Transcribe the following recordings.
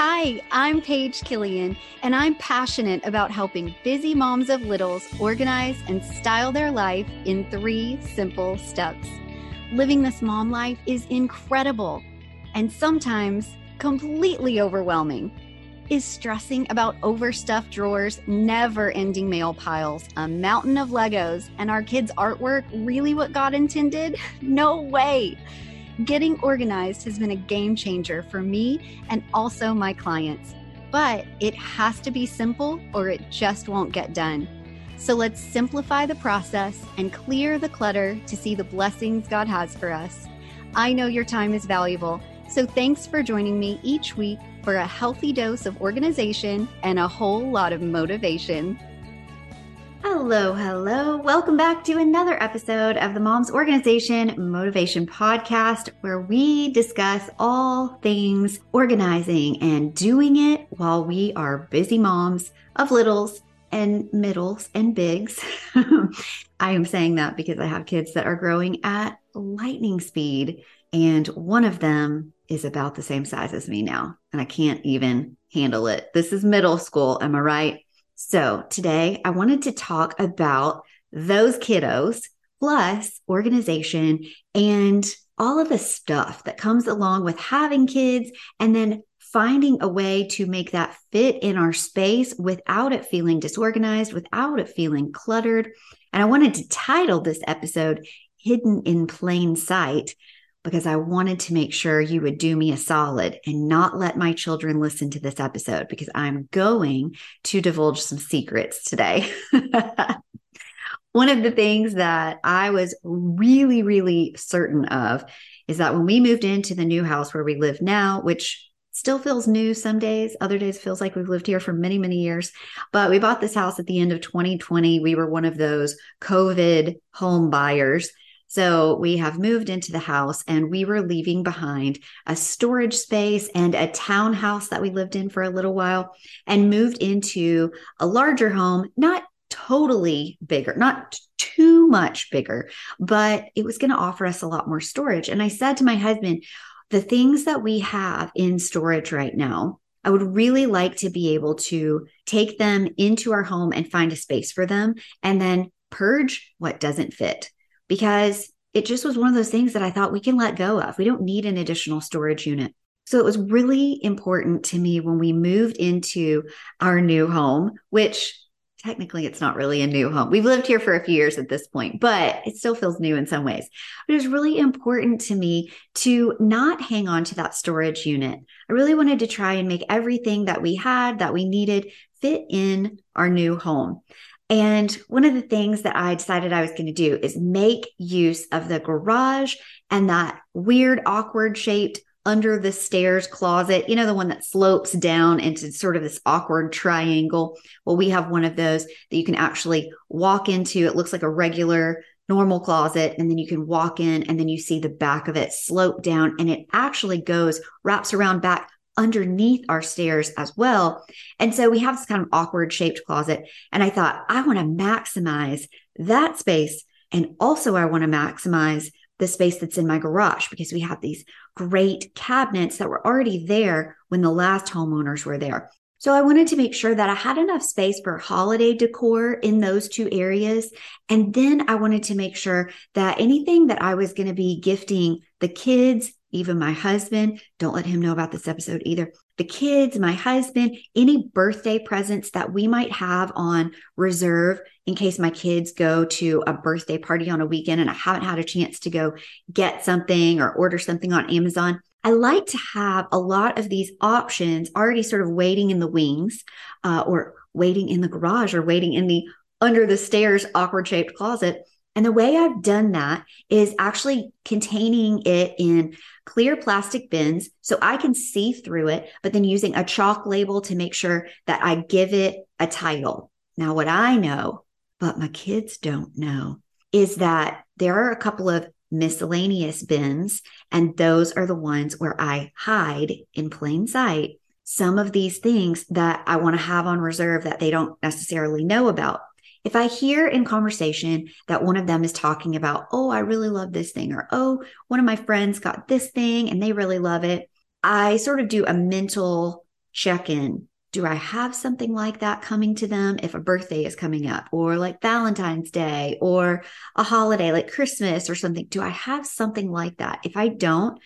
Hi, I'm Paige Killian, and I'm passionate about helping busy moms of littles organize and style their life in three simple steps. Living this mom life is incredible and sometimes completely overwhelming. Is stressing about overstuffed drawers, never ending mail piles, a mountain of Legos, and our kids' artwork really what God intended? No way. Getting organized has been a game changer for me and also my clients. But it has to be simple or it just won't get done. So let's simplify the process and clear the clutter to see the blessings God has for us. I know your time is valuable, so thanks for joining me each week for a healthy dose of organization and a whole lot of motivation. Hello, hello. Welcome back to another episode of the Moms Organization Motivation Podcast, where we discuss all things organizing and doing it while we are busy moms of littles and middles and bigs. I am saying that because I have kids that are growing at lightning speed, and one of them is about the same size as me now, and I can't even handle it. This is middle school, am I right? So today I wanted to talk about those kiddos plus organization and all of the stuff that comes along with having kids and then finding a way to make that fit in our space without it feeling disorganized, without it feeling cluttered. And I wanted to title this episode Hidden in Plain Sight because I wanted to make sure you would do me a solid and not let my children listen to this episode because I'm going to divulge some secrets today. One of the things that I was really, really certain of is that when we moved into the new house where we live now, which still feels new some days, other days feels like we've lived here for many, many years. But we bought this house at the end of 2020. We were one of those COVID home buyers so we have moved into the house and we were leaving behind a storage space and a townhouse that we lived in for a little while and moved into a larger home, not totally bigger, not too much bigger, but it was going to offer us a lot more storage. And I said to my husband, the things that we have in storage right now, I would really like to be able to take them into our home and find a space for them and then purge what doesn't fit because it just was one of those things that I thought we can let go of. We don't need an additional storage unit. So it was really important to me when we moved into our new home, which technically it's not really a new home. We've lived here for a few years at this point, but it still feels new in some ways. But it was really important to me to not hang on to that storage unit. I really wanted to try and make everything that we had, that we needed, fit in our new home. And one of the things that I decided I was going to do is make use of the garage and that weird, awkward shaped under the stairs closet, you know, the one that slopes down into sort of this awkward triangle. Well, we have one of those that you can actually walk into. It looks like a regular, normal closet. And then you can walk in and then you see the back of it slope down and it actually goes, wraps around back underneath our stairs as well. And so we have this kind of awkward shaped closet. And I thought, I want to maximize that space. And also, I want to maximize the space that's in my garage because we have these great cabinets that were already there when the last homeowners were there. So I wanted to make sure that I had enough space for holiday decor in those two areas. And then I wanted to make sure that anything that I was going to be gifting the kids, even my husband, don't let him know about this episode either. The kids, my husband, any birthday presents that we might have on reserve in case my kids go to a birthday party on a weekend and I haven't had a chance to go get something or order something on Amazon. I like to have a lot of these options already sort of waiting in the wings uh, or waiting in the garage or waiting in the under the stairs awkward shaped closet. And the way I've done that is actually containing it in clear plastic bins so I can see through it, but then using a chalk label to make sure that I give it a title. Now, what I know, but my kids don't know, is that there are a couple of miscellaneous bins, and those are the ones where I hide in plain sight some of these things that I want to have on reserve that they don't necessarily know about. If I hear in conversation that one of them is talking about, oh, I really love this thing, or oh, one of my friends got this thing and they really love it, I sort of do a mental check in do I have something like that coming to them if a birthday is coming up or like Valentine's Day or a holiday like Christmas or something? Do I have something like that? If I don't,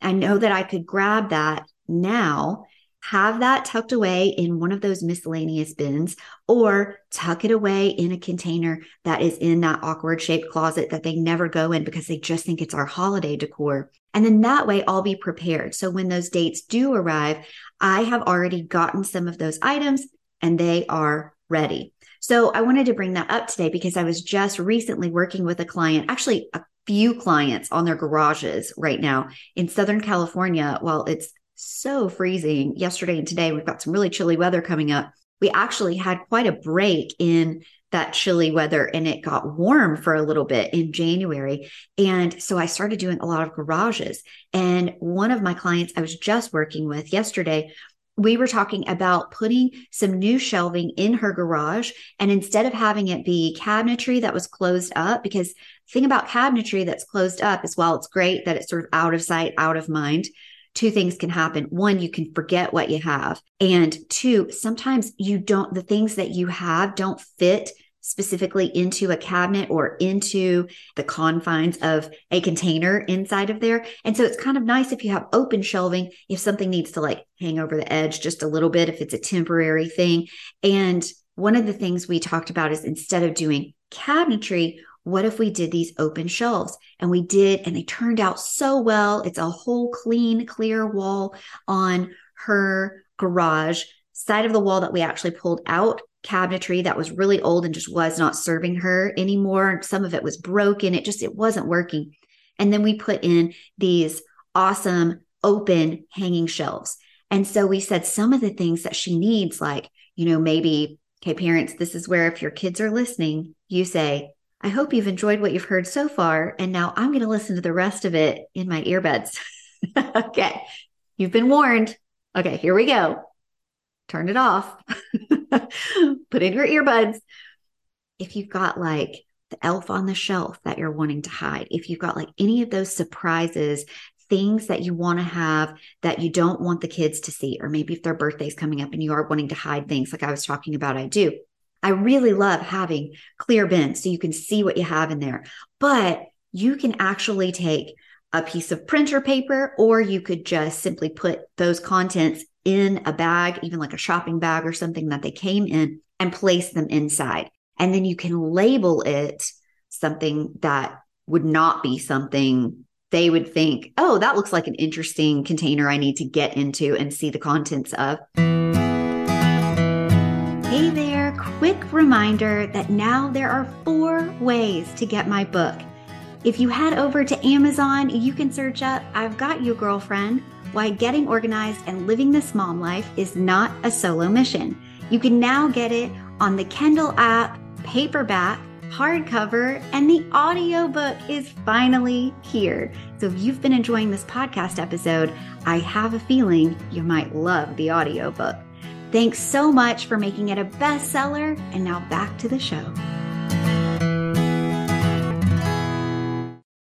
I know that I could grab that now, have that tucked away in one of those miscellaneous bins or tuck it away in a container that is in that awkward shaped closet that they never go in because they just think it's our holiday decor. And then that way I'll be prepared. So when those dates do arrive, I have already gotten some of those items and they are ready. So I wanted to bring that up today because I was just recently working with a client, actually a few clients on their garages right now in Southern California while it's so freezing yesterday and today. We've got some really chilly weather coming up. We actually had quite a break in that chilly weather and it got warm for a little bit in January. And so I started doing a lot of garages. And one of my clients I was just working with yesterday, we were talking about putting some new shelving in her garage. And instead of having it be cabinetry that was closed up, because thing about cabinetry that's closed up is while it's great that it's sort of out of sight, out of mind, two things can happen. One, you can forget what you have. And two, sometimes you don't, the things that you have don't fit specifically into a cabinet or into the confines of a container inside of there. And so it's kind of nice if you have open shelving, if something needs to like hang over the edge just a little bit, if it's a temporary thing. And one of the things we talked about is instead of doing cabinetry, what if we did these open shelves? And we did, and they turned out so well. It's a whole clean, clear wall on her garage, side of the wall that we actually pulled out cabinetry that was really old and just was not serving her anymore. Some of it was broken. It just, it wasn't working. And then we put in these awesome open hanging shelves. And so we said some of the things that she needs, like, you know, maybe, okay, parents, this is where if your kids are listening, you say, I hope you've enjoyed what you've heard so far. And now I'm going to listen to the rest of it in my earbuds. okay. You've been warned. Okay, here we go. Turn it off. Put in your earbuds. If you've got like the elf on the shelf that you're wanting to hide, if you've got like any of those surprises, things that you want to have that you don't want the kids to see, or maybe if their birthday's coming up and you are wanting to hide things like I was talking about, I do I really love having clear bins so you can see what you have in there. But you can actually take a piece of printer paper, or you could just simply put those contents in a bag, even like a shopping bag or something that they came in, and place them inside. And then you can label it something that would not be something they would think, oh, that looks like an interesting container I need to get into and see the contents of. Reminder that now there are four ways to get my book. If you head over to Amazon, you can search up I've Got You Girlfriend Why Getting Organized and Living This Mom Life is Not a Solo Mission. You can now get it on the Kindle app, paperback, hardcover, and the audiobook is finally here. So if you've been enjoying this podcast episode, I have a feeling you might love the audiobook. Thanks so much for making it a bestseller. And now back to the show.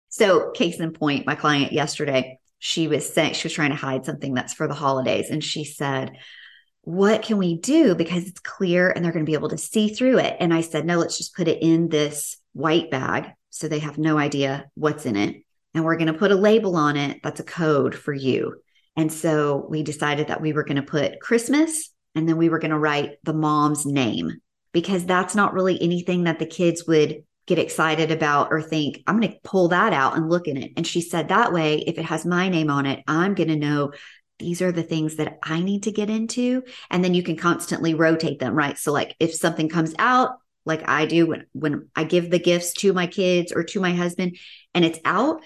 So, case in point, my client yesterday, she was saying she was trying to hide something that's for the holidays. And she said, What can we do? Because it's clear and they're going to be able to see through it. And I said, No, let's just put it in this white bag so they have no idea what's in it. And we're going to put a label on it that's a code for you. And so we decided that we were going to put Christmas and then we were going to write the mom's name because that's not really anything that the kids would get excited about or think, I'm going to pull that out and look in it. And she said, that way, if it has my name on it, I'm going to know these are the things that I need to get into. And then you can constantly rotate them, right? So, like if something comes out, like I do when, when I give the gifts to my kids or to my husband and it's out,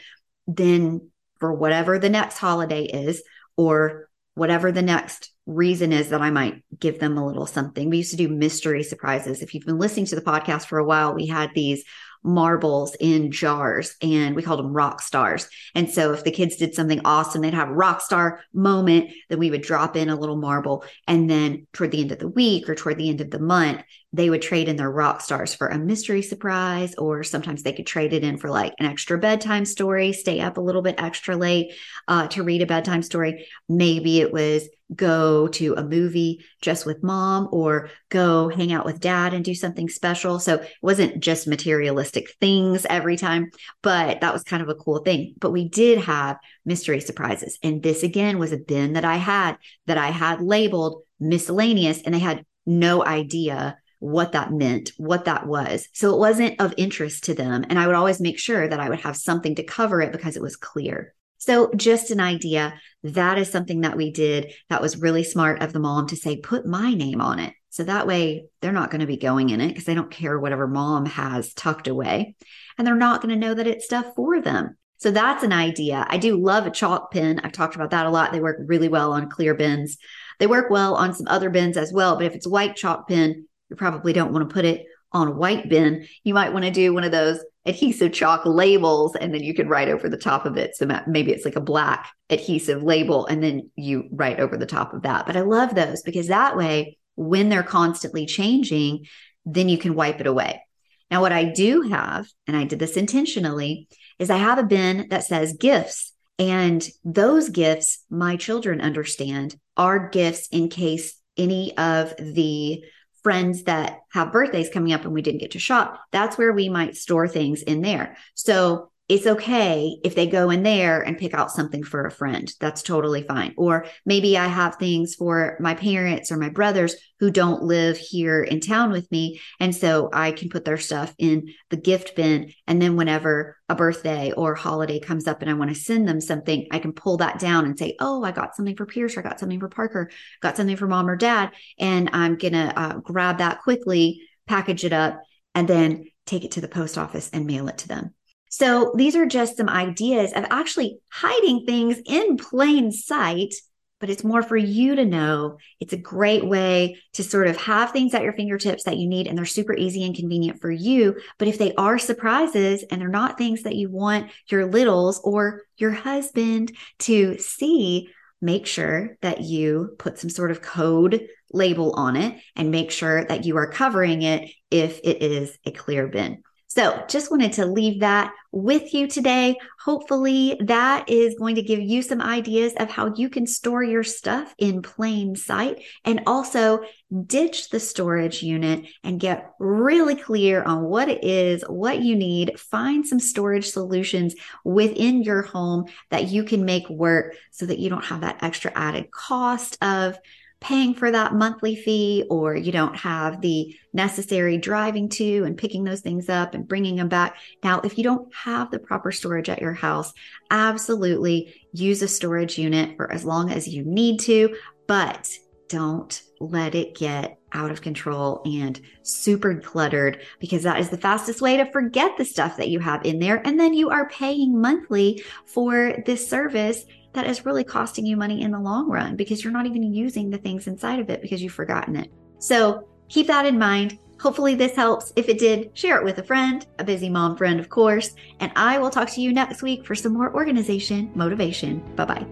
then for whatever the next holiday is, or whatever the next reason is that I might give them a little something. We used to do mystery surprises. If you've been listening to the podcast for a while, we had these marbles in jars and we called them rock stars. And so if the kids did something awesome, they'd have a rock star moment, then we would drop in a little marble. And then toward the end of the week or toward the end of the month, they would trade in their rock stars for a mystery surprise, or sometimes they could trade it in for like an extra bedtime story, stay up a little bit extra late uh, to read a bedtime story. Maybe it was go to a movie just with mom or go hang out with dad and do something special. So it wasn't just materialistic things every time, but that was kind of a cool thing. But we did have mystery surprises. And this again was a bin that I had that I had labeled miscellaneous and they had no idea what that meant, what that was. So it wasn't of interest to them. And I would always make sure that I would have something to cover it because it was clear. So, just an idea. That is something that we did that was really smart of the mom to say, put my name on it. So that way they're not going to be going in it because they don't care whatever mom has tucked away. And they're not going to know that it's stuff for them. So that's an idea. I do love a chalk pen. I've talked about that a lot. They work really well on clear bins. They work well on some other bins as well. But if it's white chalk pen, you probably don't want to put it on a white bin. You might want to do one of those adhesive chalk labels and then you can write over the top of it. So maybe it's like a black adhesive label and then you write over the top of that. But I love those because that way, when they're constantly changing, then you can wipe it away. Now, what I do have, and I did this intentionally, is I have a bin that says gifts. And those gifts, my children understand, are gifts in case any of the friends that have birthdays coming up and we didn't get to shop, that's where we might store things in there. So it's okay if they go in there and pick out something for a friend. That's totally fine. Or maybe I have things for my parents or my brothers who don't live here in town with me. And so I can put their stuff in the gift bin. And then whenever a birthday or holiday comes up and I want to send them something, I can pull that down and say, Oh, I got something for Pierce, or I got something for Parker, got something for mom or dad. And I'm going to uh, grab that quickly, package it up, and then take it to the post office and mail it to them. So these are just some ideas of actually hiding things in plain sight, but it's more for you to know. It's a great way to sort of have things at your fingertips that you need and they're super easy and convenient for you. But if they are surprises and they're not things that you want your littles or your husband to see, make sure that you put some sort of code label on it and make sure that you are covering it if it is a clear bin. So, just wanted to leave that with you today. Hopefully, that is going to give you some ideas of how you can store your stuff in plain sight and also ditch the storage unit and get really clear on what it is, what you need. Find some storage solutions within your home that you can make work so that you don't have that extra added cost of paying for that monthly fee or you don't have the necessary driving to and picking those things up and bringing them back. Now, if you don't have the proper storage at your house, absolutely use a storage unit for as long as you need to, but don't let it get out of control and super cluttered because that is the fastest way to forget the stuff that you have in there. And then you are paying monthly for this service that is really costing you money in the long run because you're not even using the things inside of it because you've forgotten it. So keep that in mind. Hopefully, this helps. If it did, share it with a friend, a busy mom friend, of course. And I will talk to you next week for some more organization motivation. Bye bye.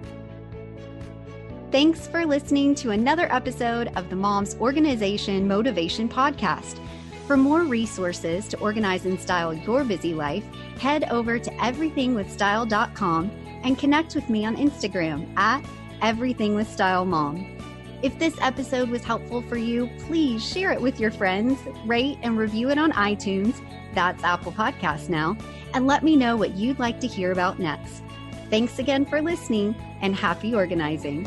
Thanks for listening to another episode of the Mom's Organization Motivation Podcast. For more resources to organize and style your busy life, head over to everythingwithstyle.com and connect with me on Instagram at everythingwithstylemom. If this episode was helpful for you, please share it with your friends, rate and review it on iTunes, that's Apple Podcasts now, and let me know what you'd like to hear about next. Thanks again for listening and happy organizing.